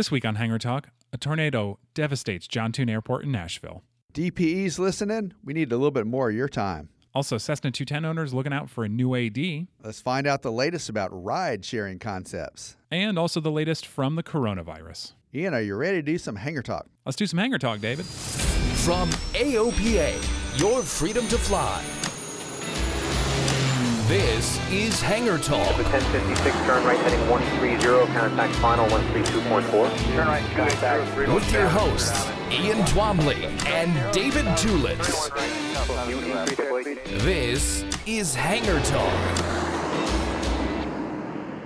This week on Hangar Talk, a tornado devastates John Tune Airport in Nashville. DPE's listening? We need a little bit more of your time. Also, Cessna 210 owners looking out for a new AD. Let's find out the latest about ride sharing concepts. And also the latest from the coronavirus. Ian, are you ready to do some hangar talk? Let's do some hangar talk, David. From AOPA, your freedom to fly. This is Hangar Talk. 1056, turn right heading 130, contact final 132.4. Turn right, contact With your hosts, Ian Twombly and David Tulis. This is Hangar Talk.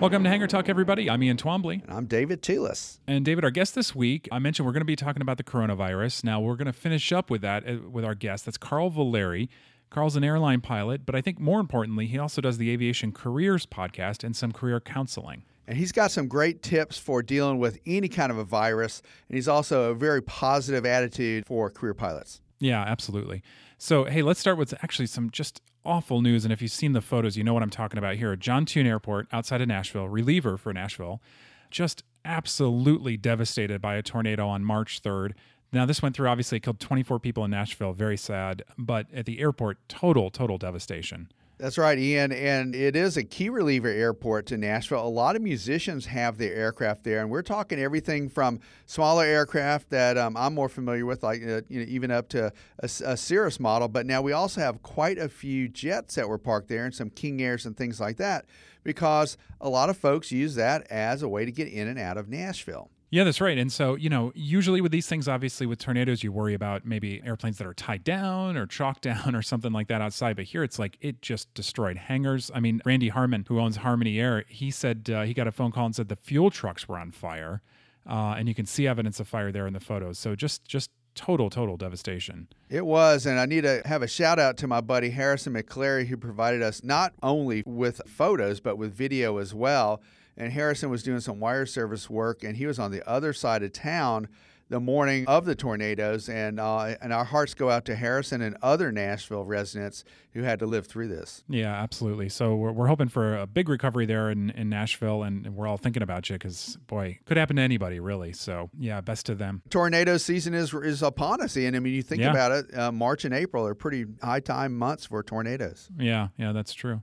Welcome to Hangar Talk, everybody. I'm Ian Twombly. And I'm David Tulis. And David, our guest this week, I mentioned we're going to be talking about the coronavirus. Now, we're going to finish up with that uh, with our guest. That's Carl Valeri. Carl's an airline pilot, but I think more importantly, he also does the Aviation Careers podcast and some career counseling. And he's got some great tips for dealing with any kind of a virus. And he's also a very positive attitude for career pilots. Yeah, absolutely. So, hey, let's start with actually some just awful news. And if you've seen the photos, you know what I'm talking about here. John Tune Airport outside of Nashville, reliever for Nashville, just absolutely devastated by a tornado on March 3rd. Now, this went through, obviously, killed 24 people in Nashville. Very sad. But at the airport, total, total devastation. That's right, Ian. And it is a key reliever airport to Nashville. A lot of musicians have their aircraft there. And we're talking everything from smaller aircraft that um, I'm more familiar with, like uh, you know, even up to a, a Cirrus model. But now we also have quite a few jets that were parked there and some King Airs and things like that because a lot of folks use that as a way to get in and out of Nashville. Yeah, that's right. And so, you know, usually with these things, obviously with tornadoes, you worry about maybe airplanes that are tied down or chalked down or something like that outside. But here it's like it just destroyed hangars. I mean, Randy Harmon, who owns Harmony Air, he said uh, he got a phone call and said the fuel trucks were on fire. Uh, and you can see evidence of fire there in the photos. So just, just total, total devastation. It was, and I need to have a shout out to my buddy Harrison McClary, who provided us not only with photos but with video as well and Harrison was doing some wire service work, and he was on the other side of town the morning of the tornadoes, and uh, and our hearts go out to Harrison and other Nashville residents who had to live through this. Yeah, absolutely. So we're, we're hoping for a big recovery there in, in Nashville, and, we're all thinking about you because boy, could happen to anybody really. So yeah, best to them. Tornado season is is upon us, and I mean, you think yeah. about it, uh, March and April are pretty high time months for tornadoes. Yeah, yeah, that's true.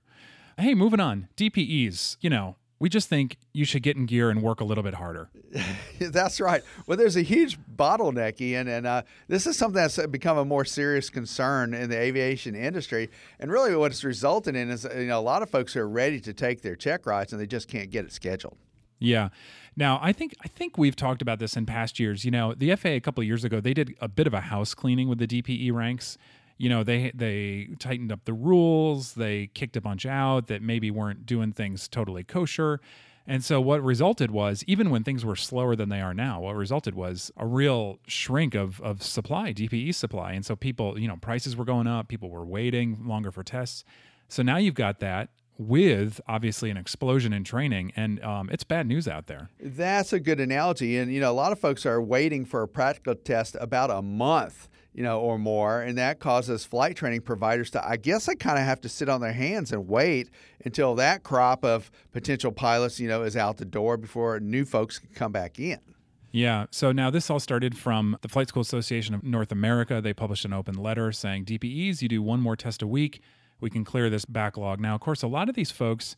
Hey, moving on. DPEs, you know, we just think you should get in gear and work a little bit harder. that's right. Well, there's a huge bottleneck, Ian, and uh, this is something that's become a more serious concern in the aviation industry. And really, what it's resulted in is you know a lot of folks are ready to take their check rides and they just can't get it scheduled. Yeah. Now, I think I think we've talked about this in past years. You know, the FAA a couple of years ago they did a bit of a house cleaning with the DPE ranks you know they they tightened up the rules they kicked a bunch out that maybe weren't doing things totally kosher. And so what resulted was even when things were slower than they are now what resulted was a real shrink of of supply dpe supply. And so people you know prices were going up people were waiting longer for tests. So now you've got that with obviously an explosion in training. And um, it's bad news out there. That's a good analogy. And you know a lot of folks are waiting for a practical test about a month you know, or more, and that causes flight training providers to, I guess, I kind of have to sit on their hands and wait until that crop of potential pilots, you know, is out the door before new folks can come back in. Yeah. So now this all started from the Flight School Association of North America. They published an open letter saying, DPEs, you do one more test a week. We can clear this backlog. Now, of course, a lot of these folks,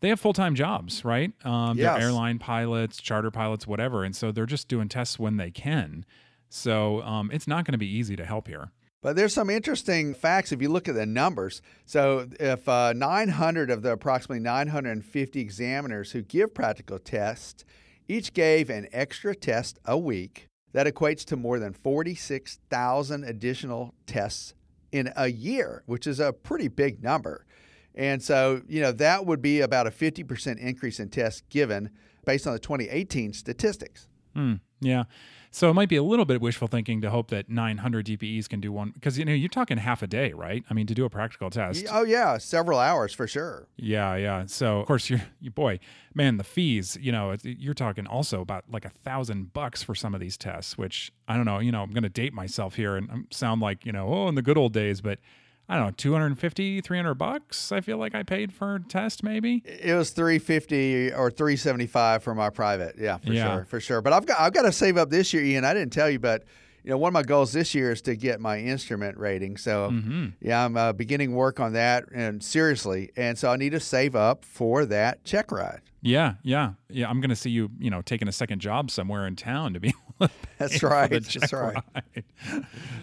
they have full time jobs, right? Um, Yes. They're airline pilots, charter pilots, whatever. And so they're just doing tests when they can. So um, it's not going to be easy to help here. But there's some interesting facts if you look at the numbers. So, if uh, 900 of the approximately 950 examiners who give practical tests each gave an extra test a week, that equates to more than 46,000 additional tests in a year, which is a pretty big number. And so, you know, that would be about a 50% increase in tests given based on the 2018 statistics. Hmm. Yeah. So it might be a little bit wishful thinking to hope that 900 DPEs can do one because you know you're talking half a day, right? I mean, to do a practical test. Oh, yeah, several hours for sure. Yeah, yeah. So of course you're, you boy, man, the fees. You know, you're talking also about like a thousand bucks for some of these tests, which I don't know. You know, I'm going to date myself here and um, sound like you know, oh, in the good old days, but I don't know, 250, 300 bucks. I feel like I paid for a test, maybe. It was 350 or 375 for my private. Yeah, for Yeah. sure, for sure. But I've got I've got to save up this year, Ian. I didn't tell you, but you know, one of my goals this year is to get my instrument rating. So Mm-hmm. yeah, I'm uh, beginning work on that and seriously, and so I need to save up for that check ride. Yeah, yeah, yeah. I'm going to see you, you know, taking a second job somewhere in town to be. That's right, that's right. ride.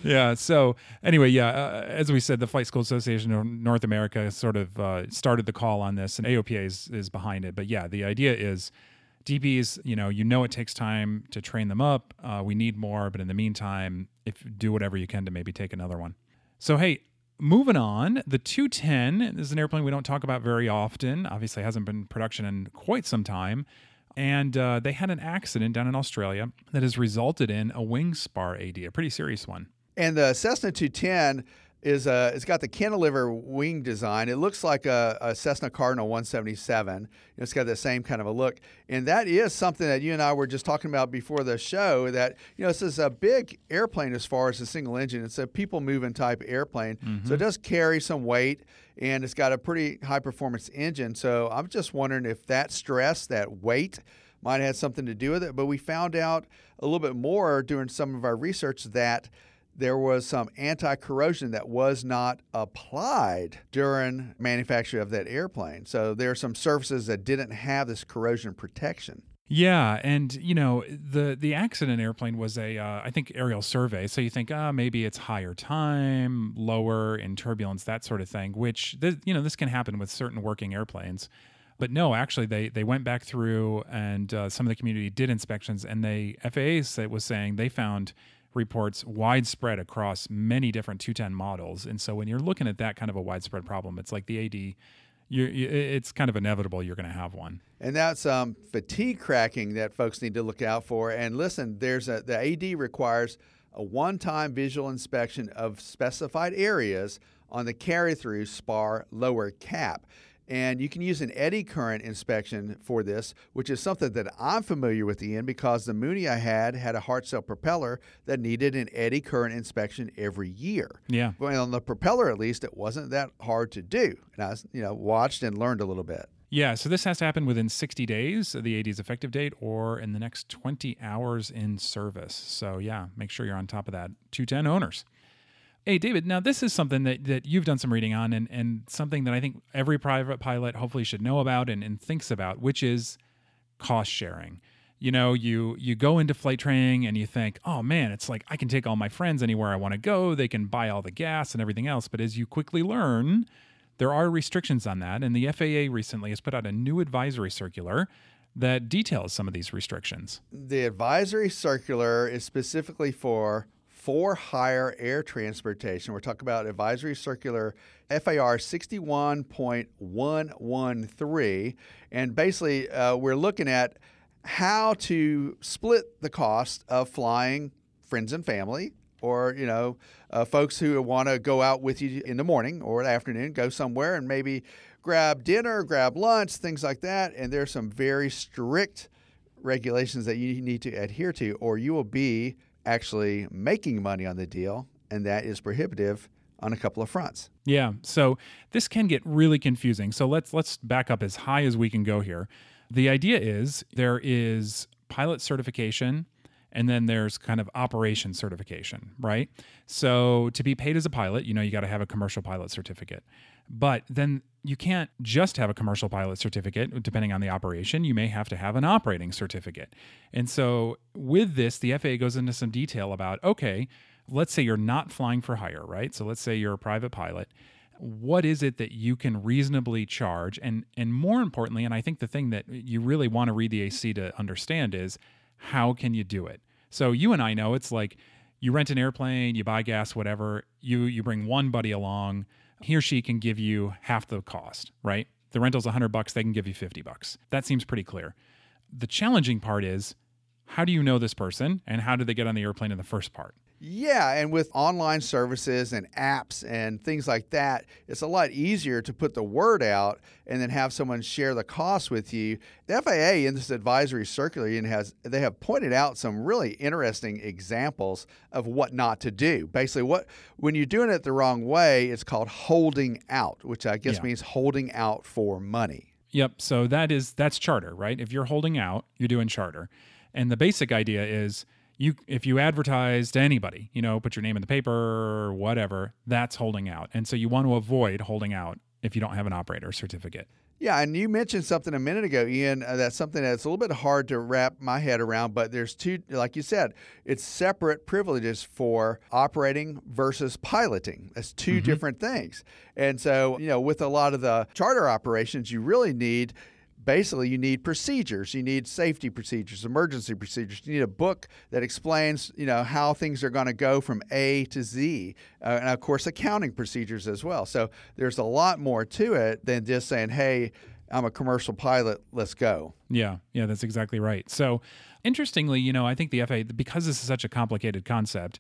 yeah. So anyway, yeah. Uh, as we said, the Flight School Association of North America sort of uh, started the call on this, and AOPA is, is behind it. But yeah, the idea is. DPs, you know, you know it takes time to train them up. Uh, we need more, but in the meantime, if do whatever you can to maybe take another one. So hey, moving on, the 210 is an airplane we don't talk about very often. Obviously, hasn't been in production in quite some time, and uh, they had an accident down in Australia that has resulted in a wing spar AD, a pretty serious one. And the Cessna 210 is uh, it's got the cantilever wing design. It looks like a, a Cessna Cardinal 177. It's got the same kind of a look, and that is something that you and I were just talking about before the show. That you know, this is a big airplane as far as a single engine. It's a people moving type airplane, so it does carry some weight, and it's got a pretty high performance engine. So I'm just wondering if that stress, that weight, might have had something to do with it. But we found out a little bit more during some of our research that there was some anti corrosion that was not applied during manufacture of that airplane. So there are some surfaces that didn't have this corrosion protection. Yeah, and you know the the accident airplane was a uh, I think aerial survey. So you think ah maybe it's higher time, lower in turbulence, that sort of thing. Which th- you know this can happen with certain working airplanes. But no, actually, they they went back through and uh, some of the community did inspections, and they FAA was saying they found reports widespread across many different 210 models. And so when you're looking at that kind of a widespread problem, it's like the AD, you're, you, it's kind of inevitable you're going to have one. And that's um, fatigue cracking that folks need to look out for. And listen, there's a, the AD requires a one-time visual inspection of specified areas on the carry-through spar lower cap. And you can use an eddy current inspection for this, which is something that I'm familiar with, Ian, because the Mooney I had had a Hartzell propeller that needed an eddy current inspection every year. Yeah. Well, on the propeller, at least, it wasn't that hard to do. And I, you know, watched and learned a little bit. Yeah, so this has to happen within 60 days of the AD's effective date or in the next 20 hours in service. So, yeah, make sure you're on top of that. 210 owners. Hey, David, now this is something that, that you've done some reading on and, and something that I think every private pilot hopefully should know about and, and thinks about, which is cost sharing. You know, you you go into flight training and you think, oh man, it's like I can take all my friends anywhere I want to go. They can buy all the gas and everything else. But as you quickly learn, there are restrictions on that. And the FAA recently has put out a new advisory circular that details some of these restrictions. The advisory circular is specifically for for hire air transportation. We're talking about advisory circular FAR 61.113. And basically, uh, we're looking at how to split the cost of flying friends and family or you know uh, folks who want to go out with you in the morning or the afternoon go somewhere and maybe grab dinner grab lunch things like that and there's some very strict regulations that you need to adhere to or you will be actually making money on the deal and that is prohibitive on a couple of fronts. Yeah. So this can get really confusing. So let's let's back up as high as we can go here. The idea is there is pilot certification and then there's kind of operation certification, right? So to be paid as a pilot, you know, you got to have a commercial pilot certificate. But then you can't just have a commercial pilot certificate, depending on the operation. You may have to have an operating certificate. And so with this, the FAA goes into some detail about okay, let's say you're not flying for hire, right? So let's say you're a private pilot. What is it that you can reasonably charge? And and more importantly, and I think the thing that you really want to read the AC to understand is how can you do it? So you and I know it's like you rent an airplane, you buy gas, whatever. You you bring one buddy along. He or she can give you half the cost, right? The rental's 100 bucks, they can give you 50 bucks. That seems pretty clear. The challenging part is how do you know this person and how did they get on the airplane in the first part? Yeah, and with online services and apps and things like that, it's a lot easier to put the word out and then have someone share the cost with you. The FAA in this advisory circular has they have pointed out some really interesting examples of what not to do. Basically, what when you're doing it the wrong way, it's called holding out, which I guess Yeah. means holding out for money. Yep. So that is that's charter, right? If you're holding out, you're doing charter. And the basic idea is you if you advertise to anybody, you know, put your name in the paper or whatever, that's holding out. And so you want to avoid holding out if you don't have an operator certificate. Yeah, and you mentioned something a minute ago, Ian. Uh, that's something that's a little bit hard to wrap my head around. But there's two, like you said, it's separate privileges for operating versus piloting. That's 2 different things. And so, you know, with a lot of the charter operations, you really need. Basically, you need procedures. You need safety procedures, emergency procedures. You need a book that explains, you know, how things are going to go from A to Z, uh, and of course, accounting procedures as well. So there's a lot more to it than just saying, "Hey, I'm a commercial pilot. Let's go." Yeah, yeah, that's exactly right. So, interestingly, you know, I think the FAA, because this is such a complicated concept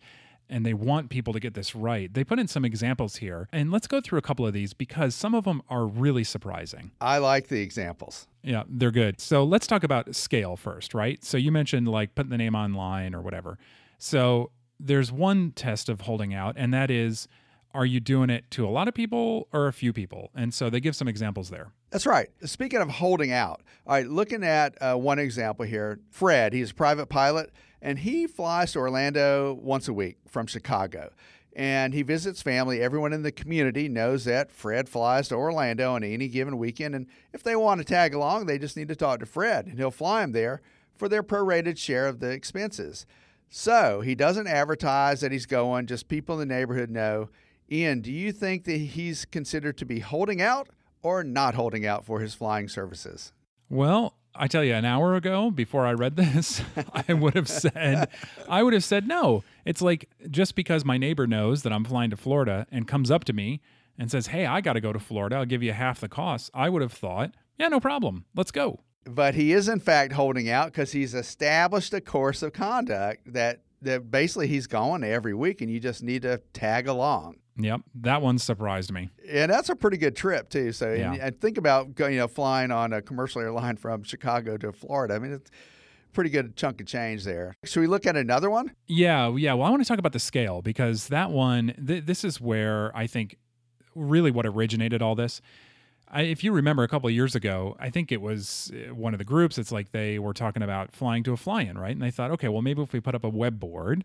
and they want people to get this right, they put in some examples here. And let's go through a couple of these because some of them are really surprising. I like the examples. Yeah, they're good. So let's talk about scale first, right? So you mentioned like putting the name online or whatever. So there's one test of holding out, and that is are you doing it to a lot of people or a few people? And so they give some examples there. That's right. Speaking of holding out, all right, looking at uh, one example here, Fred, he's a private pilot and he flies to Orlando once a week from Chicago. And he visits family. Everyone in the community knows that Fred flies to Orlando on any given weekend. And if they want to tag along, they just need to talk to Fred and he'll fly them there for their prorated share of the expenses. So he doesn't advertise that he's going, just people in the neighborhood know. Ian, do you think that he's considered to be holding out or not holding out for his flying services? Well, I tell you, an hour ago, before I read this, I would have said, I would have said no. It's like just because my neighbor knows that I'm flying to Florida and comes up to me and says, "Hey, I got to go to Florida. I'll give you half the cost." I would have thought, "Yeah, no problem. Let's go." But he is in fact holding out because he's established a course of conduct that that basically he's going every week, and you just need to tag along. Yep, that one surprised me. And that's a pretty good trip too. So and- Yeah. and, think about going, you know, flying on a commercial airline from Chicago to Florida. I mean, it's a pretty good chunk of change there. Should we look at another one? Yeah, yeah. Well, I want to talk about the scale because that one, th- this is where I think really what originated all this. I, if you remember a couple of years ago, I think it was uh, one of the groups. It's like they were talking about flying to a fly-in, right? And they thought, okay, well, maybe if we put up a web board,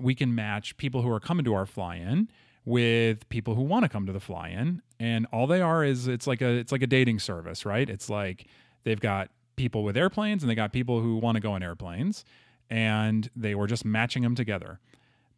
we can match people who are coming to our fly-in with people who want to come to the fly-in, and all they are is it's like a it's like a dating service, right? It's like they've got people with airplanes and they got people who want to go in airplanes, and they were just matching them together.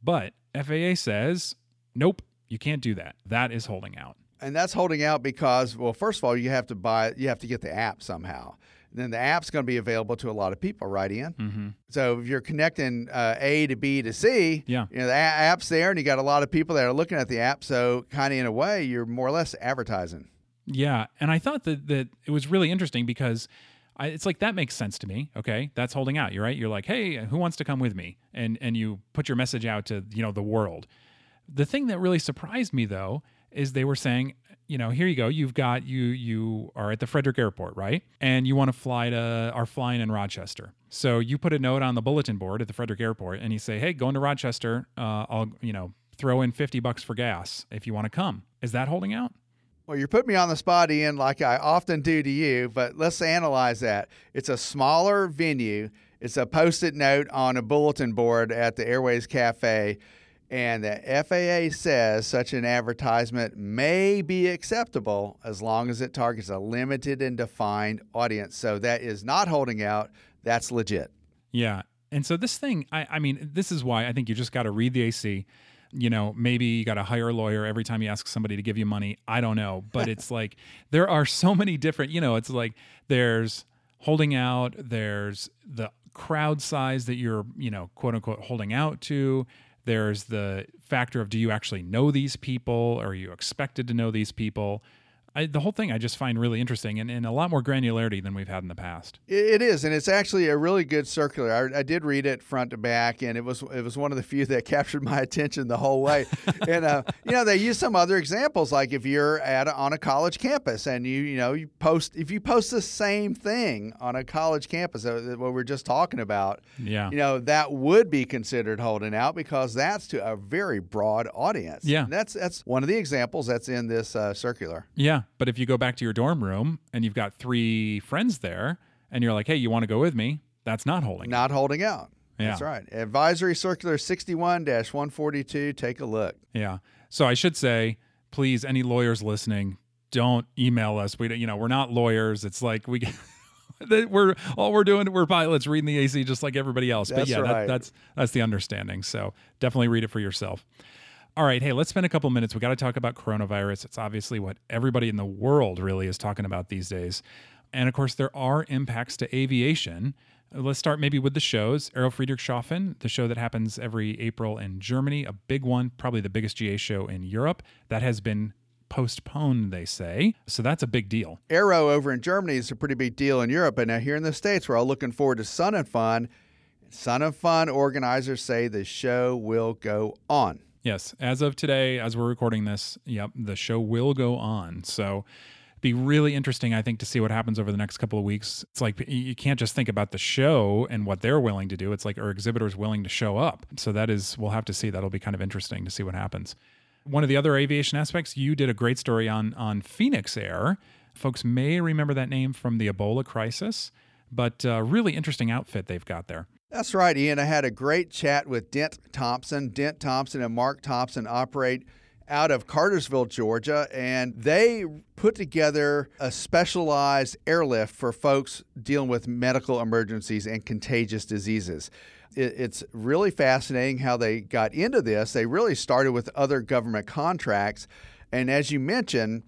But FAA says, nope, you can't do that. That is holding out. and that's holding out because well first of all you have to buy you have to get the app somehow then the app's going to be available to a lot of people right in Mm-hmm. so if you're connecting uh, a to b to c Yeah. you know the a- app's there and you got a lot of people that are looking at the app so kind of in a way you're more or less advertising Yeah, and I thought that that it was really interesting because I, it's like that makes sense to me. Okay, that's holding out. You're right. You're like, hey, who wants to come with me? And and you put your message out to you know the world. The thing that really surprised me though is they were saying, you know, here you go. You've got you you are at the Frederick Airport, right? And you want to fly to are flying in Rochester. So you put a note on the bulletin board at the Frederick Airport, and you say, hey, going to Rochester. Uh, I'll you know throw in 50 bucks for gas if you want to come. Is that holding out? Well, you're putting me on the spot, Ian, like I often do to you, but let's analyze that. It's a smaller venue. It's a post it note on a bulletin board at the Airways Cafe. And the FAA says such an advertisement may be acceptable as long as it targets a limited and defined audience. So that is not holding out. That's legit. Yeah. And so this thing, I, I mean, this is why I think you just got to read the AC. You know, maybe you got to hire a lawyer every time you ask somebody to give you money. I don't know. But it's like there are so many different, you know, it's like there's holding out, there's the crowd size that you're, you know, quote unquote holding out to. There's the factor of do you actually know these people? or Are you expected to know these people? I, the whole thing I just find really interesting and, and a lot more granularity than we've had in the past. It is, and it's actually a really good circular. I, I, did read it front to back, and it was it was one of the few that captured my attention the whole way. and uh, you know, they use some other examples, like if you're at a, on a college campus and you you know you post if you post the same thing on a college campus, uh, what we're just talking about, yeah, you know that would be considered holding out because that's to a very broad audience. Yeah, and that's that's one of the examples that's in this uh, circular. Yeah. But if you go back to your dorm room and you've got three friends there and you're like, hey, you want to go with me? That's not holding Not out. holding out. Yeah. That's right. Advisory Circular 61 142. Take a look. Yeah. So I should say, please, any lawyers listening, don't email us. We, don't, you know, we're not lawyers. It's like we. we're all we're doing we're pilots reading the AC just like everybody else. That's but yeah, right. that, that's that's the understanding. So definitely read it for yourself. All right, hey, let's spend a couple minutes. We got to talk about coronavirus. It's obviously what everybody in the world really is talking about these days. And of course, there are impacts to aviation. Let's start maybe with the shows. Aero Friedrichshafen, the show that happens every April in Germany, a big one, probably the biggest GA show in Europe, that has been postponed, they say. So that's a big deal. Aero over in Germany is a pretty big deal in Europe. And now here in the States, we're all looking forward to Sun and Fun. Sun and Fun organizers say the show will go on. Yes, as of today, as we're recording this, yep, the show will go on. So be really interesting, I think, to see what happens over the next couple of weeks. It's like you can't just think about the show and what they're willing to do. It's like are exhibitors willing to show up? So that is, we'll have to see. That'll be kind of interesting to see what happens. One of the other aviation aspects, you did a great story on on Phoenix Air. Folks may remember that name from the Ebola crisis, but uh, really interesting outfit they've got there. That's right, Ian. I had a great chat with Dent Thompson. Dent Thompson and Mark Thompson operate out of Cartersville, Georgia, and they put together a specialized airlift for folks dealing with medical emergencies and contagious diseases. It's really fascinating how they got into this. They really started with other government contracts. And as you mentioned,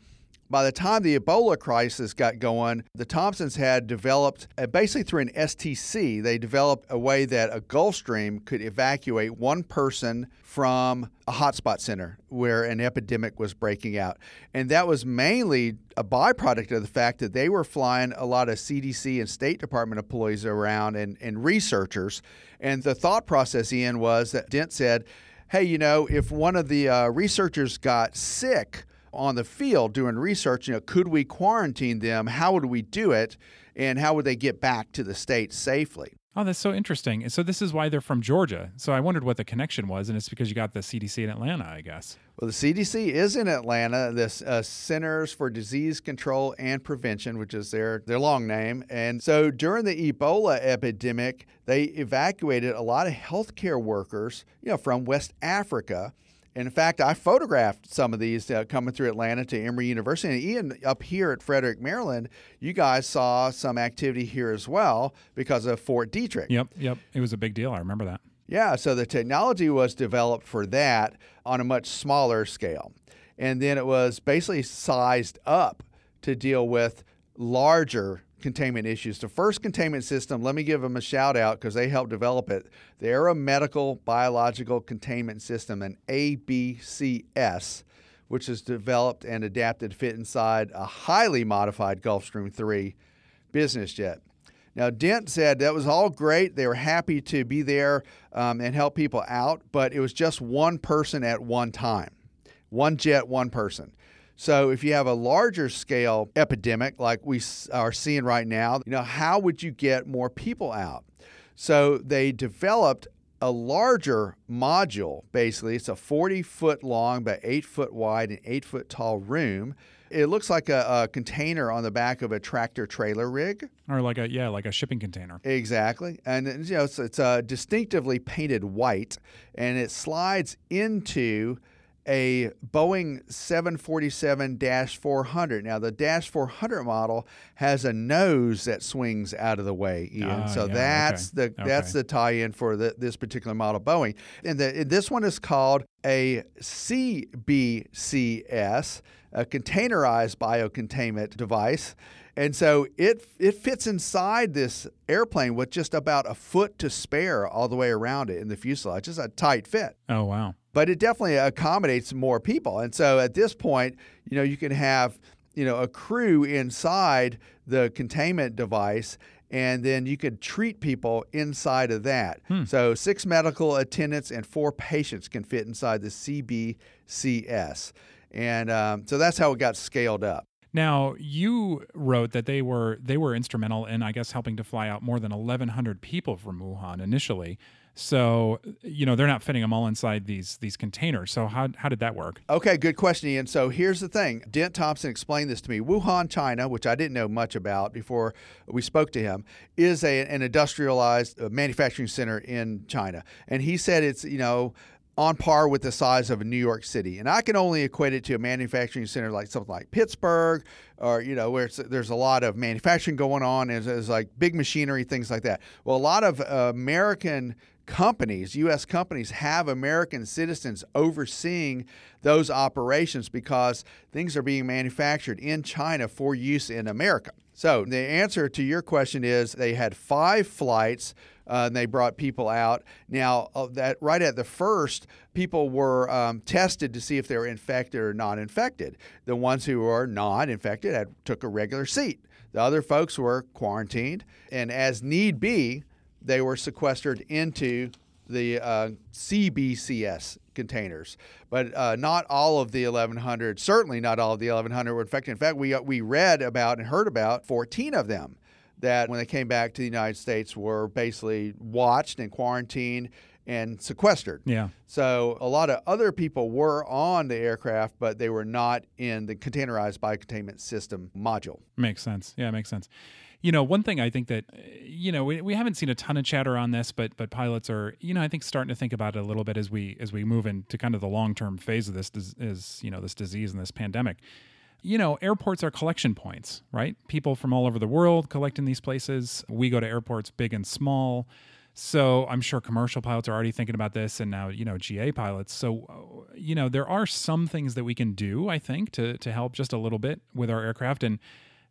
by the time the Ebola crisis got going, the Thompsons had developed, uh, basically through an STC, they developed a way that a Gulfstream could evacuate one person from a hotspot center where an epidemic was breaking out. And that was mainly a byproduct of the fact that they were flying a lot of CDC and State Department employees around and, and researchers. And the thought process, Ian, was that Dent said, hey, you know, if one of the uh, researchers got sick, on the field doing research, you know, could we quarantine them? How would we do it? And how would they get back to the state safely? Oh, that's so interesting. And so this is why they're from Georgia. So I wondered what the connection was, and it's because you got the CDC in Atlanta, I guess. Well, the CDC is in Atlanta. The uh, Centers for Disease Control and Prevention, which is their their long name. And so during the Ebola epidemic, they evacuated a lot of healthcare workers, you know, from West Africa in fact, I photographed some of these uh, coming through Atlanta to Emory University. And Ian, up here at Frederick, Maryland, you guys saw some activity here as well because of Fort Detrick. Yep, yep. It was a big deal. I remember that. Yeah, so the technology was developed for that on a much smaller scale. And then it was basically sized up to deal with larger containment issues. The first containment system, let me give them a shout out because they helped develop it. The Aeromedical Biological Containment System, an ABCS, which is developed and adapted to fit inside a highly modified Gulfstream 3 business jet. Now, Dent said that was all great. They were happy to be there um, and help people out, but it was just one person at one time. One jet, one person. So if you have a larger scale epidemic like we are seeing right now, you know, how would you get more people out? So they developed a larger module, basically. It's a 40 foot long, but 8 foot wide, and 8 foot tall room. It looks like a, a container on the back of a tractor trailer rig. Or like a yeah, like a shipping container. Exactly, and you know it's, it's uh, distinctively painted white, and it slides into a Boeing 747-400. Now the Dash 400 model has a nose that swings out of the way, Ian. Ah, so yeah, that's okay. the that's Okay. the tie-in for the, this particular model Boeing. And the, this one is called a CBCS, a containerized biocontainment device. And so it it fits inside this airplane with just about a foot to spare all the way around it in the fuselage. It's a tight fit Oh wow. But it definitely accommodates more people. And so at this point, you know, you can have, you know, a crew inside the containment device and then you could treat people inside of that. So six medical attendants and four patients can fit inside the CBCS. And um, so that's how it got scaled up. Now you wrote that they were they were instrumental in I guess helping to fly out more than 1,100 people from Wuhan initially. So you know they're not fitting them all inside these these containers. So how how did that work? Okay, good question, Ian. So here's the thing. Dent Thompson explained this to me. Wuhan, China, which I didn't know much about before we spoke to him, is a, an industrialized uh, manufacturing center in China. And he said it's, you know, on par with the size of New York City. And I can only equate it to a manufacturing center like something like Pittsburgh or, you know, where there's a lot of manufacturing going on. And there's like big machinery, things like that. Well, a lot of uh, American companies, U.S. companies, have American citizens overseeing those operations because things are being manufactured in China for use in America. So the answer to your question is they had five flights. Uh, and they brought people out. Now, uh, that right at the first, people were um, tested to see if they were infected or not infected. The ones who were not infected had took a regular seat. The other folks were quarantined, and as need be, they were sequestered into the uh, CBCS containers. But uh, not all of the 1,100, certainly not all of the 1,100 were infected. In fact, we, we read about and heard about 14 of them that when they came back to the United States were basically watched and quarantined and sequestered. Yeah. So a lot of other people were on the aircraft, but they were not in the containerized biocontainment system module. Makes sense. Yeah, makes sense. You know, one thing I think that you know we, we haven't seen a ton of chatter on this, but but pilots are you know I think starting to think about it a little bit as we as we move into kind of the long term phase of this is you know this disease and this pandemic. You know, airports are collection points, right? People from all over the world collect in these places. We go to airports big and small. So I'm sure commercial pilots are already thinking about this, and now you know GA pilots. So you know there are some things that we can do, I think, to to help just a little bit with our aircraft. And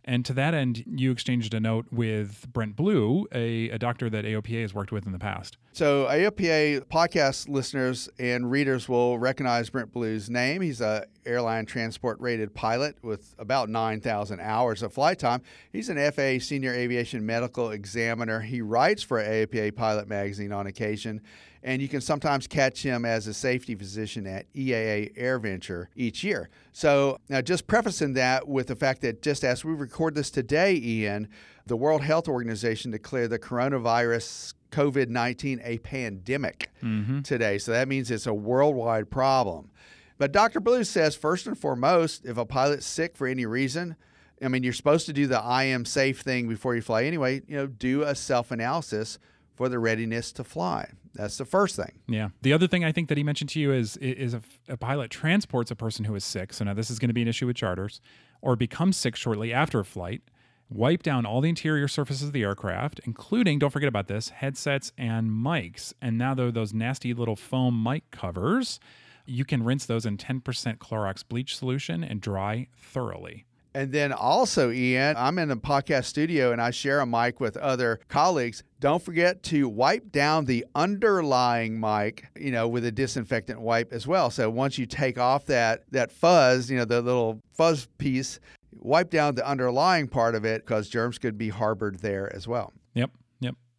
and to that end, you exchanged a note with Brent Blue, a, a doctor that AOPA has worked with in the past. So AOPA podcast listeners and readers will recognize Brent Blue's name. He's a airline transport rated pilot with about 9,000 hours of flight time. He's an FAA senior aviation medical examiner. He writes for AOPA Pilot Magazine on occasion, and you can sometimes catch him as a safety physician at EAA AirVenture each year. So, now just prefacing that with the fact that just as we record this today, Ian, the World Health Organization declared the coronavirus COVID 19 a pandemic mm-hmm. today. So that means it's a worldwide problem. But Dr. Blue says, first and foremost, if a pilot's sick for any reason, I mean, you're supposed to do the I am safe thing before you fly anyway, you know, do a self analysis for the readiness to fly. That's the first thing. Yeah. The other thing I think that he mentioned to you is is if a pilot transports a person who is sick. So now this is going to be an issue with charters, or becomes sick shortly after a flight. Wipe down all the interior surfaces of the aircraft, including, don't forget about this, headsets and mics. And now, though, those nasty little foam mic covers, you can rinse those in 10% Clorox bleach solution and dry thoroughly. And then also, Ian, I'm in the podcast studio and I share a mic with other colleagues. Don't forget to wipe down the underlying mic, you know, with a disinfectant wipe as well. So once you take off that that fuzz, you know, the little fuzz piece, wipe down the underlying part of it because germs could be harbored there as well. Yep.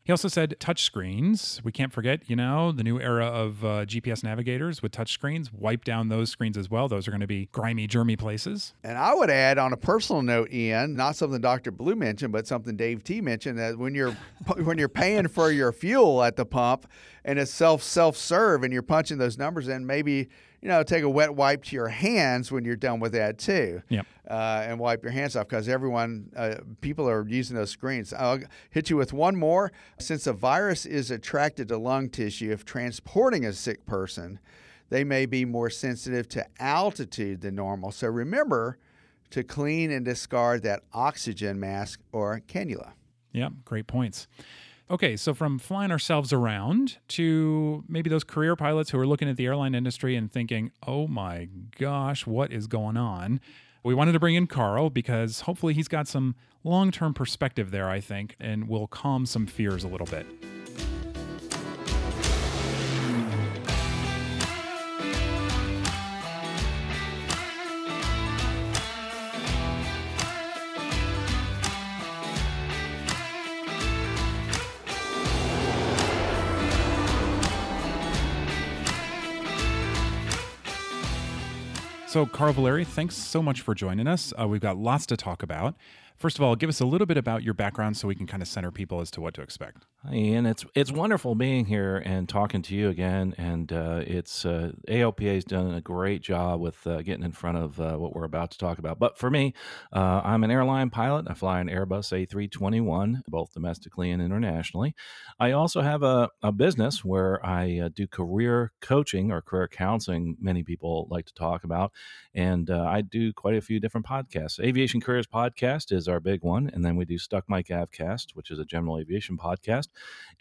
He also said touch screens. We can't forget, you know, the new era of uh, GPS navigators with touch screens. Wipe down those screens as well. Those are going to be grimy, germy places. And I would add on a personal note, Ian, not something Dr. Blue mentioned, but something Dave T mentioned that when you're when you're paying for your fuel at the pump and it's self self serve and you're punching those numbers in, maybe you know, take a wet wipe to your hands when you're done with that too. Yep. Uh, and wipe your hands off because everyone, uh, people are using those screens. I'll hit you with one more. Since a virus is attracted to lung tissue, if transporting a sick person, they may be more sensitive to altitude than normal. So remember to clean and discard that oxygen mask or cannula. Yeah, great points. Okay, so from flying ourselves around to maybe those career pilots who are looking at the airline industry and thinking, oh my gosh, what is going on? We wanted to bring in Carl because hopefully he's got some long term perspective there, I think, and will calm some fears a little bit. So, Carl Valeri, thanks so much for joining us. Uh, we've got lots to talk about. First of all, give us a little bit about your background so we can kind of center people as to what to expect. Hi, Ian. It's it's wonderful being here and talking to you again. And uh, it's uh, ALPA has done a great job with uh, getting in front of uh, what we're about to talk about. But for me, uh, I'm an airline pilot. I fly an Airbus A321, both domestically and internationally. I also have a, a business where I uh, do career coaching or career counseling. Many people like to talk about, and I do quite a few different podcasts. Aviation Careers Podcast is our big one, and then we do Stuck Mic Avcast, which is a general aviation podcast.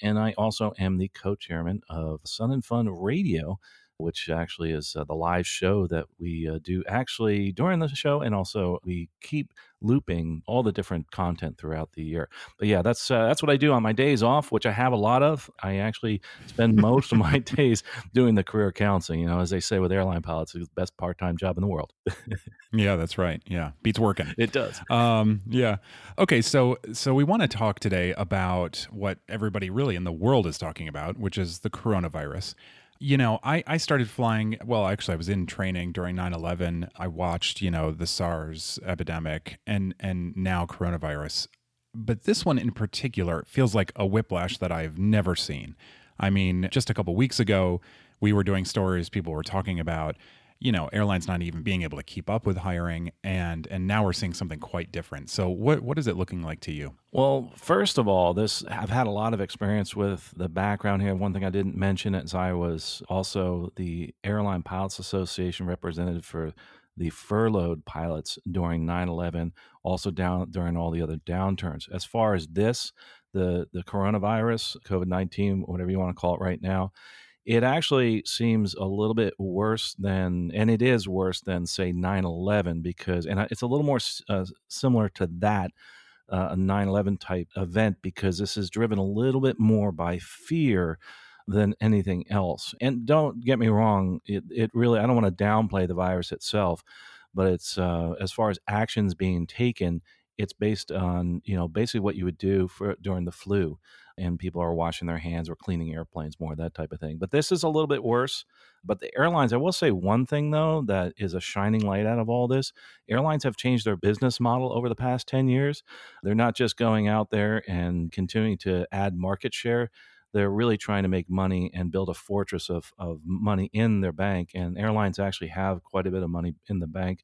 And I also am the co chairman of Sun and Fun Radio, which actually is uh, the live show that we uh, do actually during the show. And also, we keep looping all the different content throughout the year. But yeah, that's uh, that's what I do on my days off, which I have a lot of. I actually spend most of my days doing the career counseling. You know, as they say with airline pilots, it's the best part time job in the world. yeah, that's right. Yeah, beats working. It does. Um, yeah. Okay, so so we want to talk today about what everybody really in the world is talking about, which is the coronavirus you know, I, I started flying. Well, actually, I was in training during 9 11. I watched, you know, the SARS epidemic and, and now coronavirus. But this one in particular feels like a whiplash that I've never seen. I mean, just a couple weeks ago, we were doing stories, people were talking about you know airlines not even being able to keep up with hiring and and now we're seeing something quite different. So what what is it looking like to you? Well first of all this i've had a lot of experience with the background here. One thing i didn't mention is i was also the airline pilots association representative for the furloughed pilots during 9-11 also down during all the other downturns. As far as this the the coronavirus covid-19 whatever you want to call it right now it actually seems a little bit worse than, and it is worse than, say, 9 11, because, and it's a little more uh, similar to that, uh, a 9 11 type event, because this is driven a little bit more by fear than anything else. And don't get me wrong, it, it really, I don't want to downplay the virus itself, but it's, uh, as far as actions being taken, it's based on, you know, basically what you would do for during the flu and people are washing their hands or cleaning airplanes more, that type of thing. But this is a little bit worse. But the airlines, I will say one thing though that is a shining light out of all this airlines have changed their business model over the past 10 years. They're not just going out there and continuing to add market share. They're really trying to make money and build a fortress of, of money in their bank. And airlines actually have quite a bit of money in the bank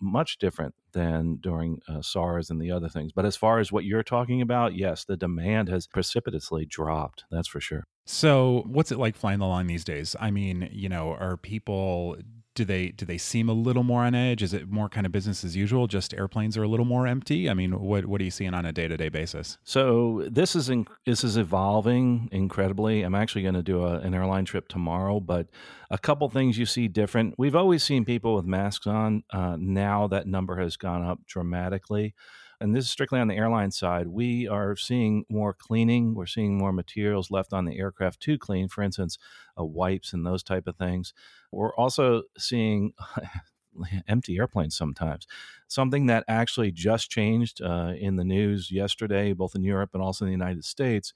much different than during uh, SARS and the other things. But as far as what you're talking about, yes, the demand has precipitously dropped. That's for sure. So, what's it like flying the line these days? I mean, you know, are people do they do they seem a little more on edge? Is it more kind of business as usual? Just airplanes are a little more empty. I mean, what what are you seeing on a day to day basis? So this is in, this is evolving incredibly. I'm actually going to do a, an airline trip tomorrow, but a couple things you see different. We've always seen people with masks on. Uh, now that number has gone up dramatically and this is strictly on the airline side, we are seeing more cleaning. We're seeing more materials left on the aircraft to clean, for instance, uh, wipes and those type of things. We're also seeing empty airplanes sometimes. Something that actually just changed uh, in the news yesterday, both in Europe and also in the United States.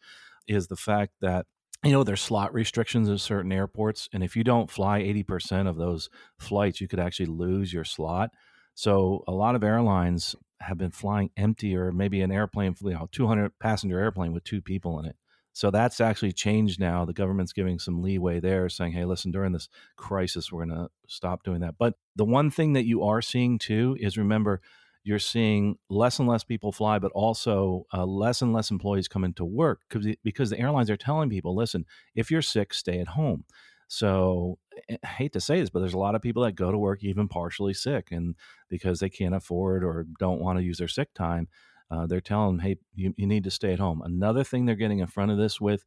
is the fact that you know there's slot restrictions at certain airports and if you don't fly 80% of those flights you could actually lose your slot so a lot of airlines have been flying empty or maybe an airplane you know 200 passenger airplane with two people in it. So that's actually changed now. The government's giving some leeway there saying hey listen during this crisis we're going to stop doing that. But the one thing that you are seeing too is remember you're seeing less and less people fly, but also uh, less and less employees come into work because the airlines are telling people, listen, if you're sick, stay at home. So I hate to say this, but there's a lot of people that go to work even partially sick, and because they can't afford or don't want to use their sick time, uh, they're telling them, hey, you, you need to stay at home. Another thing they're getting in front of this with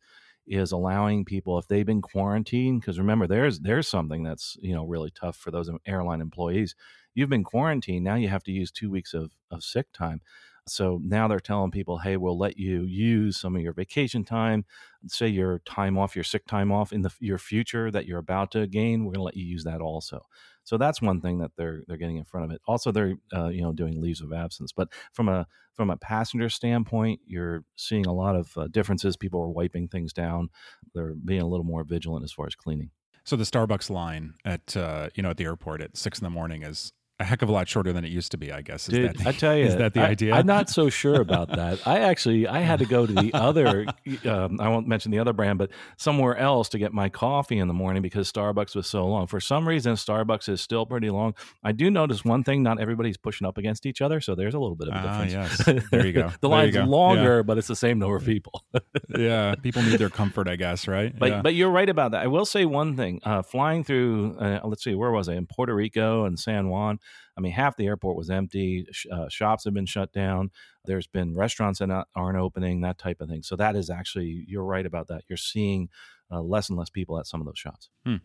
is allowing people if they've been quarantined because remember there's there's something that's you know really tough for those airline employees you've been quarantined now you have to use two weeks of, of sick time so now they're telling people hey we'll let you use some of your vacation time say your time off your sick time off in the your future that you're about to gain we're going to let you use that also. So that's one thing that they're they're getting in front of it. Also they're uh, you know doing leaves of absence. But from a from a passenger standpoint you're seeing a lot of uh, differences. People are wiping things down. They're being a little more vigilant as far as cleaning. So the Starbucks line at uh, you know at the airport at six in the morning is a heck of a lot shorter than it used to be. I guess. Is Dude, that the, I tell you, is that the I, idea? I'm not so sure about that. I actually I had to go to the other. Um, I won't mention the other brand, but somewhere else to get my coffee in the morning because Starbucks was so long. For some reason, Starbucks is still pretty long. I do notice one thing: not everybody's pushing up against each other, so there's a little bit of a ah, difference. yes, there you go. the line's longer, yeah. but it's the same number of people. yeah, people need their comfort, I guess, right? But yeah. but you're right about that. I will say one thing: uh, flying through, uh, let's see, where was I? In Puerto Rico and San Juan. I mean, half the airport was empty. Uh, shops have been shut down. There's been restaurants that aren't opening, that type of thing. So that is actually, you're right about that. You're seeing uh, less and less people at some of those shops. Hmm.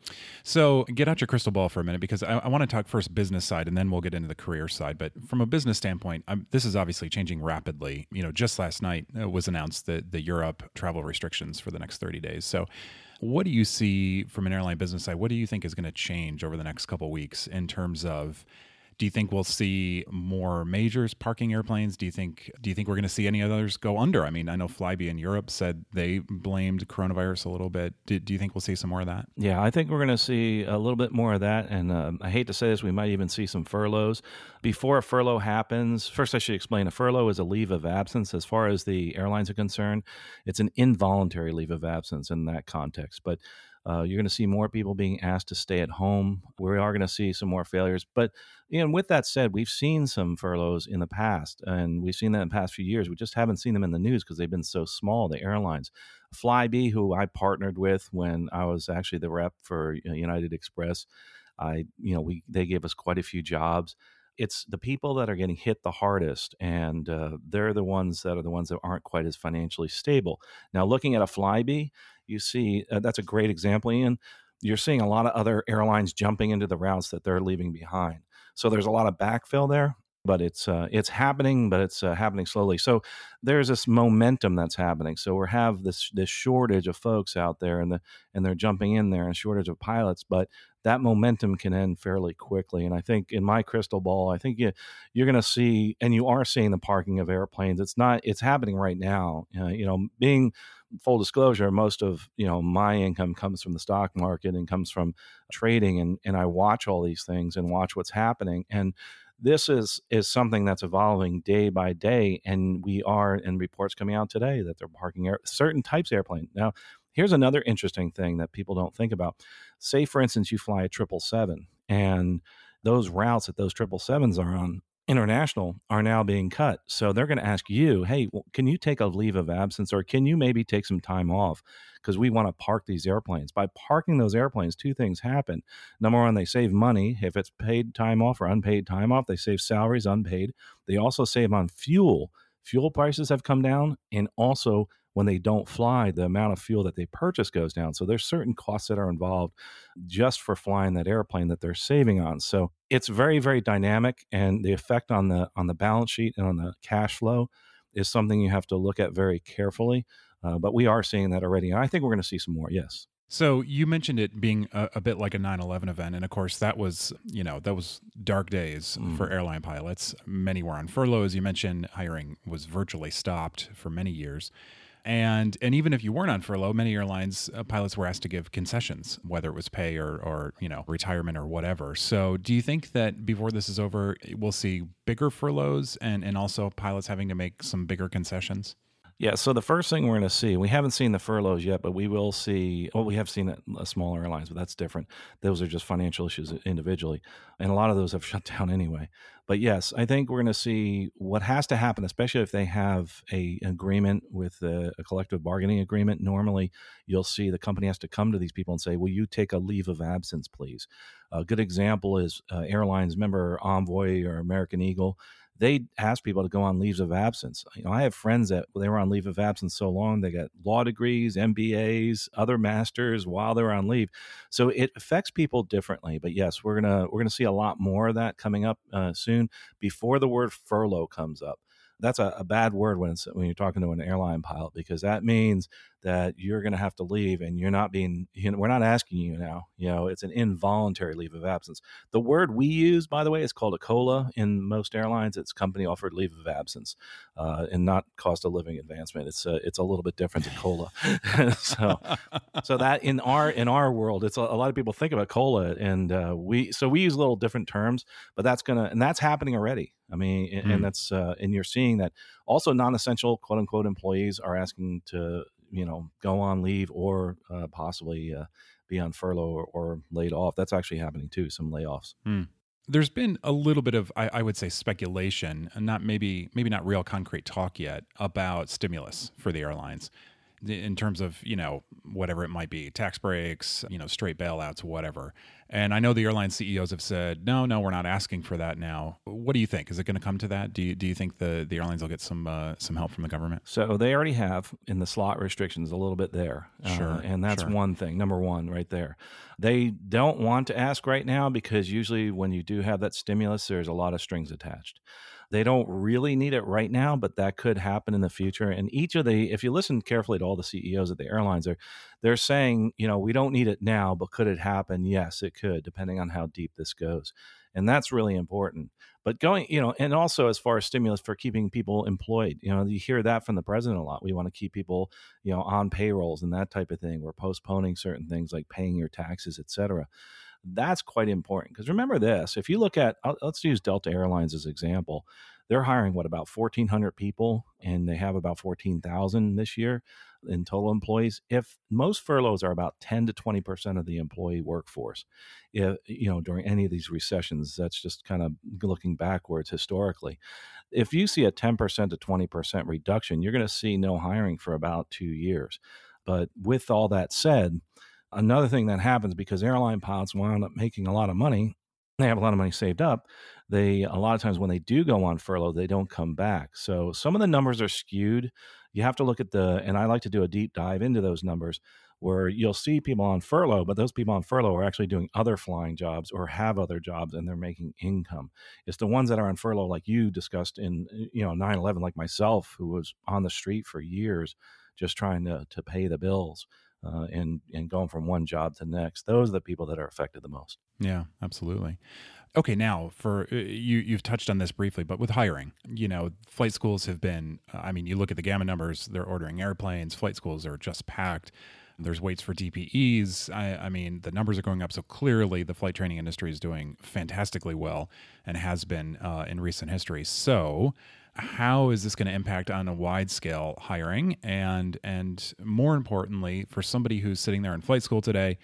So get out your crystal ball for a minute because I, I want to talk first business side and then we'll get into the career side. But from a business standpoint, I'm, this is obviously changing rapidly. You know, just last night uh, was announced that the Europe travel restrictions for the next 30 days. So what do you see from an airline business side? What do you think is going to change over the next couple weeks in terms of do you think we'll see more majors parking airplanes? Do you think do you think we're going to see any others go under? I mean, I know Flybe in Europe said they blamed coronavirus a little bit. Do, do you think we'll see some more of that? Yeah, I think we're going to see a little bit more of that. And um, I hate to say this, we might even see some furloughs. Before a furlough happens, first I should explain a furlough is a leave of absence. As far as the airlines are concerned, it's an involuntary leave of absence in that context. But uh, you're going to see more people being asked to stay at home. We are going to see some more failures. But you know, with that said, we've seen some furloughs in the past, and we've seen that in the past few years. We just haven't seen them in the news because they've been so small. The airlines, Flybe, who I partnered with when I was actually the rep for United Express, I you know we they gave us quite a few jobs it's the people that are getting hit the hardest, and uh, they're the ones that are the ones that aren't quite as financially stable. Now, looking at a Flybe, you see uh, that's a great example, Ian. You're seeing a lot of other airlines jumping into the routes that they're leaving behind. So there's a lot of backfill there but it's uh, it's happening, but it's uh, happening slowly. So there's this momentum that's happening. So we have this this shortage of folks out there, and the and they're jumping in there, and shortage of pilots. But that momentum can end fairly quickly. And I think in my crystal ball, I think you you're going to see, and you are seeing the parking of airplanes. It's not it's happening right now. Uh, you know, being full disclosure, most of you know my income comes from the stock market and comes from trading, and and I watch all these things and watch what's happening and this is is something that's evolving day by day and we are in reports coming out today that they're parking air, certain types of airplane. Now here's another interesting thing that people don't think about. Say for instance you fly a 777 and those routes that those 777s are on international are now being cut. So they're going to ask you, hey, well, can you take a leave of absence or can you maybe take some time off? Because we want to park these airplanes. By parking those airplanes, two things happen. Number one, they save money. If it's paid time off or unpaid time off, they save salaries unpaid. They also save on fuel. Fuel prices have come down and also when they don't fly, the amount of fuel that they purchase goes down. So there's certain costs that are involved just for flying that airplane that they're saving on. So it's very, very dynamic, and the effect on the on the balance sheet and on the cash flow is something you have to look at very carefully. Uh, but we are seeing that already, and I think we're going to see some more. Yes. So you mentioned it being a, a, bit like a 9/11 event, and of course that was, you know, that was dark days mm. for airline pilots. Many were on furlough, as you mentioned. Hiring was virtually stopped for many years. And and even if you weren't on furlough, many airlines uh, pilots were asked to give concessions, whether it was pay or or you know retirement or whatever. So do you think that before this is over, we'll see bigger furloughs and and also pilots having to make some bigger concessions? Yeah, so the first thing we're going to see, we haven't seen the furloughs yet, but we will see. Well, we have seen it uh, smaller airlines, but that's different. Those are just financial issues individually, and a lot of those have shut down anyway. But yes, I think we're going to see what has to happen, especially if they have a agreement with a, a collective bargaining agreement. Normally, you'll see the company has to come to these people and say, "Will you take a leave of absence, please?" A good example is uh, airlines. Remember Envoy or American Eagle? They ask people to go on leaves of absence. You know, I have friends that they were on leave of absence so long they got law degrees, MBAs, other masters while they were on leave. So it affects people differently. But yes, we're gonna we're gonna see a lot more of that coming up uh, soon before the word furlough comes up that's a, a, bad word when it's when you're talking to an airline pilot because that means that you're going to have to leave and you're not being you know, we're not asking you now you know it's an involuntary leave of absence. The word we use by the way is called a cola in most airlines. It's company offered leave of absence uh, and not cost of living advancement. It's a, it's a little bit different than cola. So so that in our in our world it's a, a lot of people think about cola and uh, we so we use a little different terms but that's gonna and that's happening already. I mean, and, mm. and that's uh, and you're seeing that also non-essential quote unquote employees are asking to you know go on leave or uh, possibly uh, be on furlough or, or, laid off. That's actually happening too. Some layoffs. Mm. There's been a little bit of, I, I, would say, speculation, and not maybe maybe not real concrete talk yet about stimulus for the airlines in terms of you know whatever it might be tax breaks you know straight bailouts whatever and i know the airline ceos have said no no we're not asking for that now. What do you think? Is it going to come to that? Do you, do you think the, the airlines will get some uh, some help from the government? So they already have in the slot restrictions a little bit there. Uh, sure uh, and that's sure. one thing number one right there. They don't want to ask right now because usually when you do have that stimulus there's a lot of strings attached they don't really need it right now, but that could happen in the future. And each of the, if you listen carefully to all the CEOs at the airlines, are they're saying, you know, we don't need it now, but could it happen? Yes, it could, depending on how deep this goes. And that's really important. But going, you know, and also as far as stimulus for keeping people employed, you know, you hear that from the president a lot. We want to keep people, you know, on payrolls and that type of thing. We're postponing certain things like paying your taxes, et cetera. That's quite important because remember this: if you look at, uh, let's use Delta Airlines as an example, they're hiring what about 1,400 people, and they have about 14,000 this year in total employees. If most furloughs are about 10 to 20 percent of the employee workforce, if you know during any of these recessions, that's just kind of looking backwards historically. If you see a 10 percent to 20 percent reduction, you're going to see no hiring for about two years. But with all that said, Another thing that happens because airline pilots wind up making a lot of money, they have a lot of money saved up. They a lot of times when they do go on furlough, they don't come back. So some of the numbers are skewed. You have to look at the, and I like to do a deep dive into those numbers where you'll see people on furlough, but those people on furlough are actually doing other flying jobs or have other jobs and they're making income. It's the ones that are on furlough, like you discussed in, eh, you know, 9 11, like myself, who was on the street for years just trying to, to pay the bills uh, and and going from one job to next. Those are the people that are affected the most. Yeah, absolutely. Okay, now for uh, you, you've touched on this briefly, but with hiring, you know, flight schools have been. Uh, I mean, you look at the GAMA numbers; they're ordering airplanes. Flight schools are just packed. There's waits for DPEs. I, I, mean, the numbers are going up. So clearly, the flight training industry is doing fantastically well and has been uh, in recent history. So, how is this going to impact on a wide scale hiring? And and more importantly for somebody who's sitting there in flight school today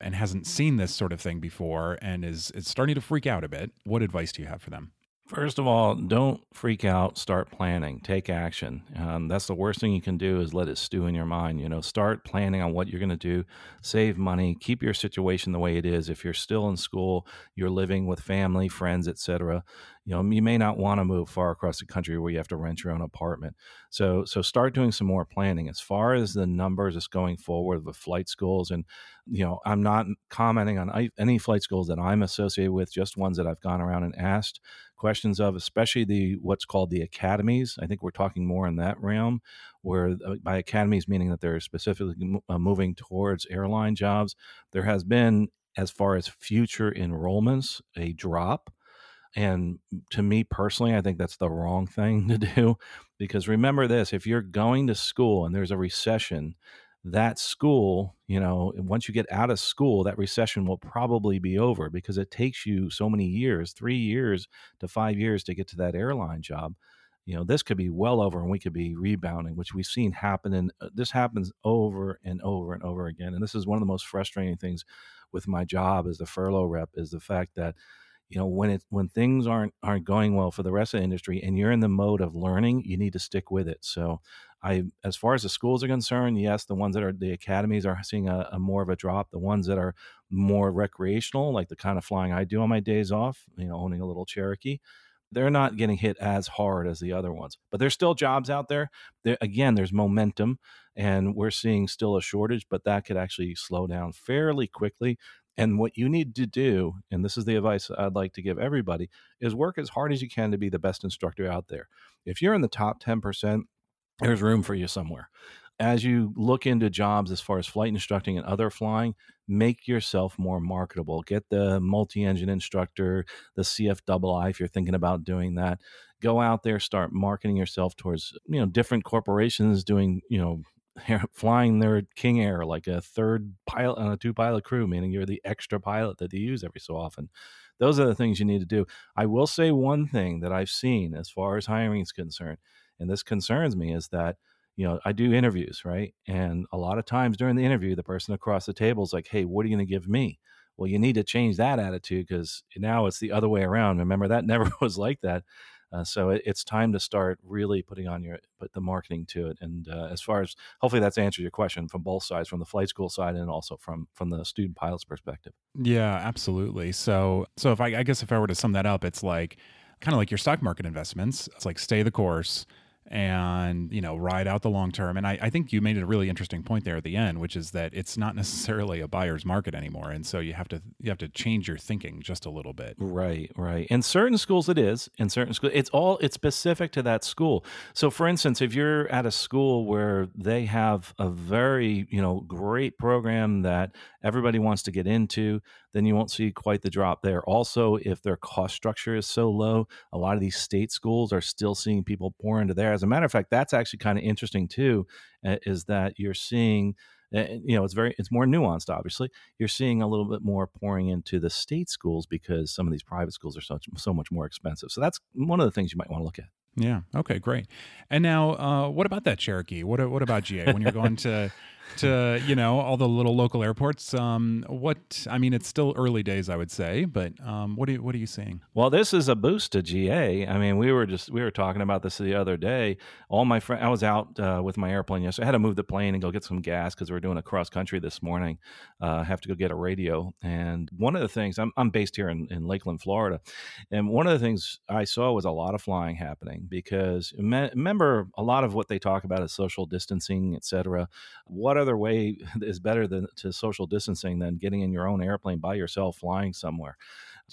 and hasn't seen this sort of thing before and is is starting to freak out a bit what advice do you have for them First of all, don't freak out. Start planning. Take action. Um, that's the worst thing you can do is let it stew in your mind. You know, start planning on what you're going to do. Save money. Keep your situation the way it is. If you're still in school, you're living with family, friends, etc. You know, you may not want to move far across the country where you have to rent your own apartment. So, so start doing some more planning. As far as the numbers is going forward with flight schools, and you know, I'm not commenting on any flight schools that I'm associated with, just ones that I've gone around and asked questions of, especially the what's called the academies. I think we're talking more in that realm, where uh, by academies meaning that they're specifically uh, moving towards airline jobs. There has been, as far as future enrollments, a drop. And to me personally, I think that's the wrong thing to do because remember this if you're going to school and there's a recession, that school, you know, once you get out of school, that recession will probably be over because it takes you so many years, three years to five years to get to that airline job. You know, this could be well over and we could be rebounding, which we've seen happen. And uh, this happens over and over and over again. And this is one of the most frustrating things with my job as the furlough rep is the fact that you know when it when things aren't aren't going well for the rest of the industry and you're in the mode of learning you need to stick with it. So i as far as the schools are concerned yes the ones that are the academies are seeing a, a more of a drop. The ones that are more recreational like the kind of flying i do on my days off you know owning a little cherokee they're not getting hit as hard as the other ones. But there's still jobs out there. there again there's momentum and we're seeing still a shortage but that could actually slow down fairly quickly and what you need to do, and this is the advice I'd like to give everybody, is work as hard as you can to be the best instructor out there. If you're in the top 10%, there's room for you somewhere. As you look into jobs as far as flight instructing and other flying, make yourself more marketable. Get the multi engine instructor, the CFII if you're thinking about doing that. Go out there, start marketing yourself towards, you know, different corporations doing, you know, flying their King Air like a third pilot on uh, a two pilot crew, meaning you're the extra pilot that they use every so often. Those are the things you need to do. I will say one thing that I've seen as far as hiring is concerned, and this concerns me, is that you know I do interviews, right? And a lot of times during the interview, the person across the table is like, "Hey, what are you going to give me?" Well, you need to change that attitude because now it's the other way around. Remember that never was like that. Uh, so it, it's time to start really putting on your put the marketing to it. And uh, as far as hopefully that's answered your question from both sides, from the flight school side and also from from the student pilot's perspective. Yeah, absolutely. So so if I, I guess if I were to sum that up, it's like kind of like your stock market investments. It's like stay the course and you know ride out the long term. And I, I, think you made a really interesting point there at the end which is that it's not necessarily a buyer's market anymore. And so you have to you have to change your thinking just a little bit. Right right. In certain schools it is. In certain schools it's all it's specific to that school. So for instance if you're at a school where they have a very you know great program that everybody wants to get into then you won't see quite the drop there. Also, if their cost structure is so low, a lot of these state schools are still seeing people pour into there. As a matter of fact, that's actually kind of interesting too, uh, is that you're seeing uh, you know it's very it's more nuanced obviously. You're seeing a little bit more pouring into the state schools because some of these private schools are so, so much more expensive. So that's one of the things you might want to look at. Yeah. Okay great. And now uh, what about that cherokee? What, what about ga when you're going to to you know all the little local airports. Um, what I mean, it's still early days, I would say, but um, what are you, what are you seeing? Well, this is a boost to GA. I mean, we were just we were talking about this the other day. All my friends, I was out uh, with my airplane yesterday. I had to move the plane and go get some gas because we are doing a cross country this morning. Uh, I have to go get a radio, and one of the things I'm I'm based here in, in Lakeland, Florida, and one of the things I saw was a lot of flying happening because me- remember a lot of what they talk about is social distancing, et cetera. What other way is better than to social distancing than getting in your own airplane by yourself flying somewhere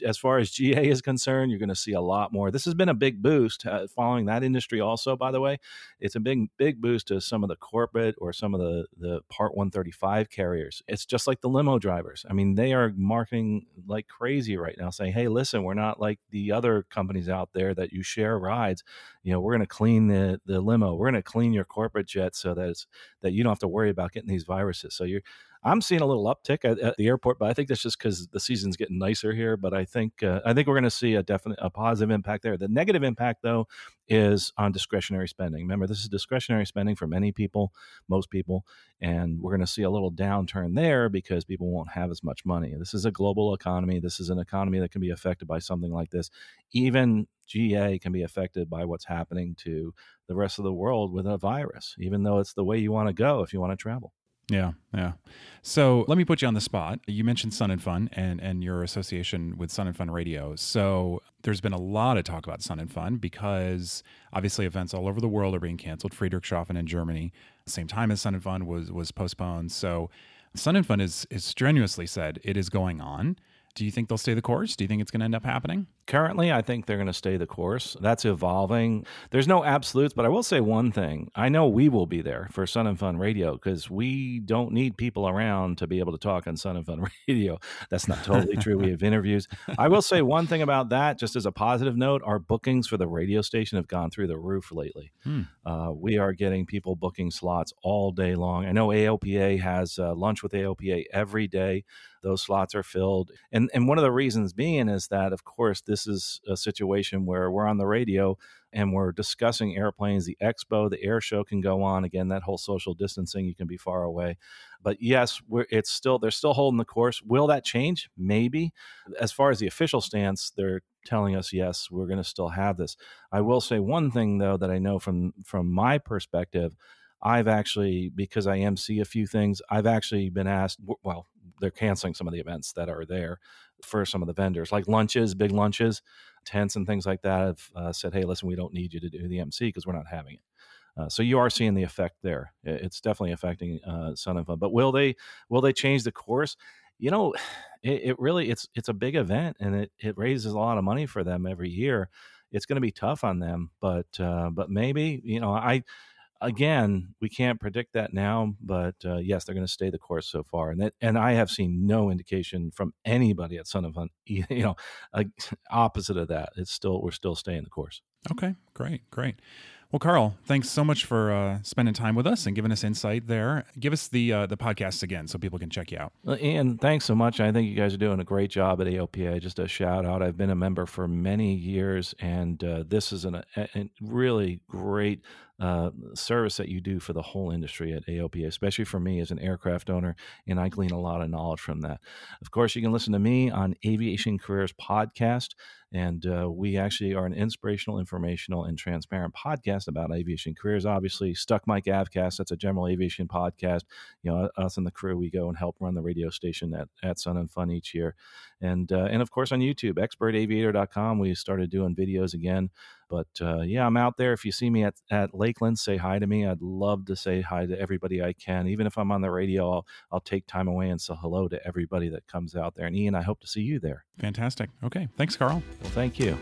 as far as GA is concerned, you're going to see a lot more. This has been a big boost uh, following that industry. Also, by the way, it's a big big boost to some of the corporate or some of the the Part 135 carriers. It's just like the limo drivers. I mean, they are marketing like crazy right now, saying, "Hey, listen, we're not like the other companies out there that you share rides. You know, we're going to clean the the limo. We're going to clean your corporate jet so that it's that you don't have to worry about getting these viruses. So you're I'm seeing a little uptick at, at the airport, but I think that's just because the season's getting nicer here. But I think uh, I think we're going to see a definite a positive impact there. The negative impact, though, is on discretionary spending. Remember, this is discretionary spending for many people, most people, and we're going to see a little downturn there because people won't have as much money. This is a global economy. This is an economy that can be affected by something like this. Even GA can be affected by what's happening to the rest of the world with a virus, even though it's the way you want to go if you want to travel. Yeah, yeah. So let me put you on the spot. You mentioned Sun and Fun and and your association with Sun and Fun Radio. So there's been a lot of talk about Sun and Fun because obviously events all over the world are being canceled. Friedrichshafen in Germany, same time as Sun and Fun was was postponed. So Sun and Fun is is strenuously said it is going on. Do you think they'll stay the course? Do you think it's going to end up happening? currently, I think they're going to stay the course. That's evolving. There's no absolutes, but I will say one thing. I know we will be there for Sun and Fun Radio because we don't need people around to be able to talk on Sun and Fun Radio. That's not totally true. We have interviews. I will say one thing about that, just as a positive note, our bookings for the radio station have gone through the roof lately. Hmm. Uh, we are getting people booking slots all day long. I know AOPA has uh, lunch with AOPA every day those slots are filled. And and one of the reasons being is that of course this is a situation where we're on the radio and we're discussing airplanes. The expo, the air show can go on again. That whole social distancing, you can be far away. But yes, it's still they're still holding the course. Will that change? Maybe. As far as the official stance, they're telling us yes, we're going to still have this. I will say one thing though that I know from from my perspective. I've actually, because I MC a few things, I've actually been asked, well, they're canceling some of the events that are there for some of the vendors, like lunches, big lunches, tents, and things like that. Have uh, said, "Hey, listen, we don't need you to do the MC because we're not having it." Uh, so you are seeing the effect there. It's definitely affecting uh, Sun and Fun. But will they will they change the course? You know, it, it really it's it's a big event and it it raises a lot of money for them every year. It's going to be tough on them, but uh, but maybe you know I again, we can't predict that now, but uh, yes, they're going to stay the course so far, and that, and I have seen no indication from anybody at Sun of Fun, you know, uh, opposite of that. It's still we're still staying the course. Okay, great, great. Well, Carl, thanks so much for uh, spending time with us and giving us insight there. Give us the uh, the podcast again so people can check you out. And thanks so much. I think you guys are doing a great job at AOPA. Just a shout out. I've been a member for many years, and uh, this is an, a, a really great uh, service that you do for the whole industry at AOPA, especially for me as an aircraft owner, and I glean a lot of knowledge from that. Of course, you can listen to me on Aviation Careers Podcast. And uh, we actually are an inspirational, informational, and transparent podcast about aviation careers. Obviously, Stuck Mic AvCast, that's a general aviation podcast. You know, us and the crew, we go and help run the radio station at, at Sun and Fun each year. And, uh, and of course, on YouTube, expertaviator.com, we started doing videos again. But uh, yeah, I'm out there. If you see me at, at Lakeland, say hi to me. I'd love to say hi to everybody I can. Even if I'm on the radio, I'll, I'll take time away and say hello to everybody that comes out there. And Ian, I hope to see you there. Fantastic. Okay. Thanks, Carl. Well, thank you.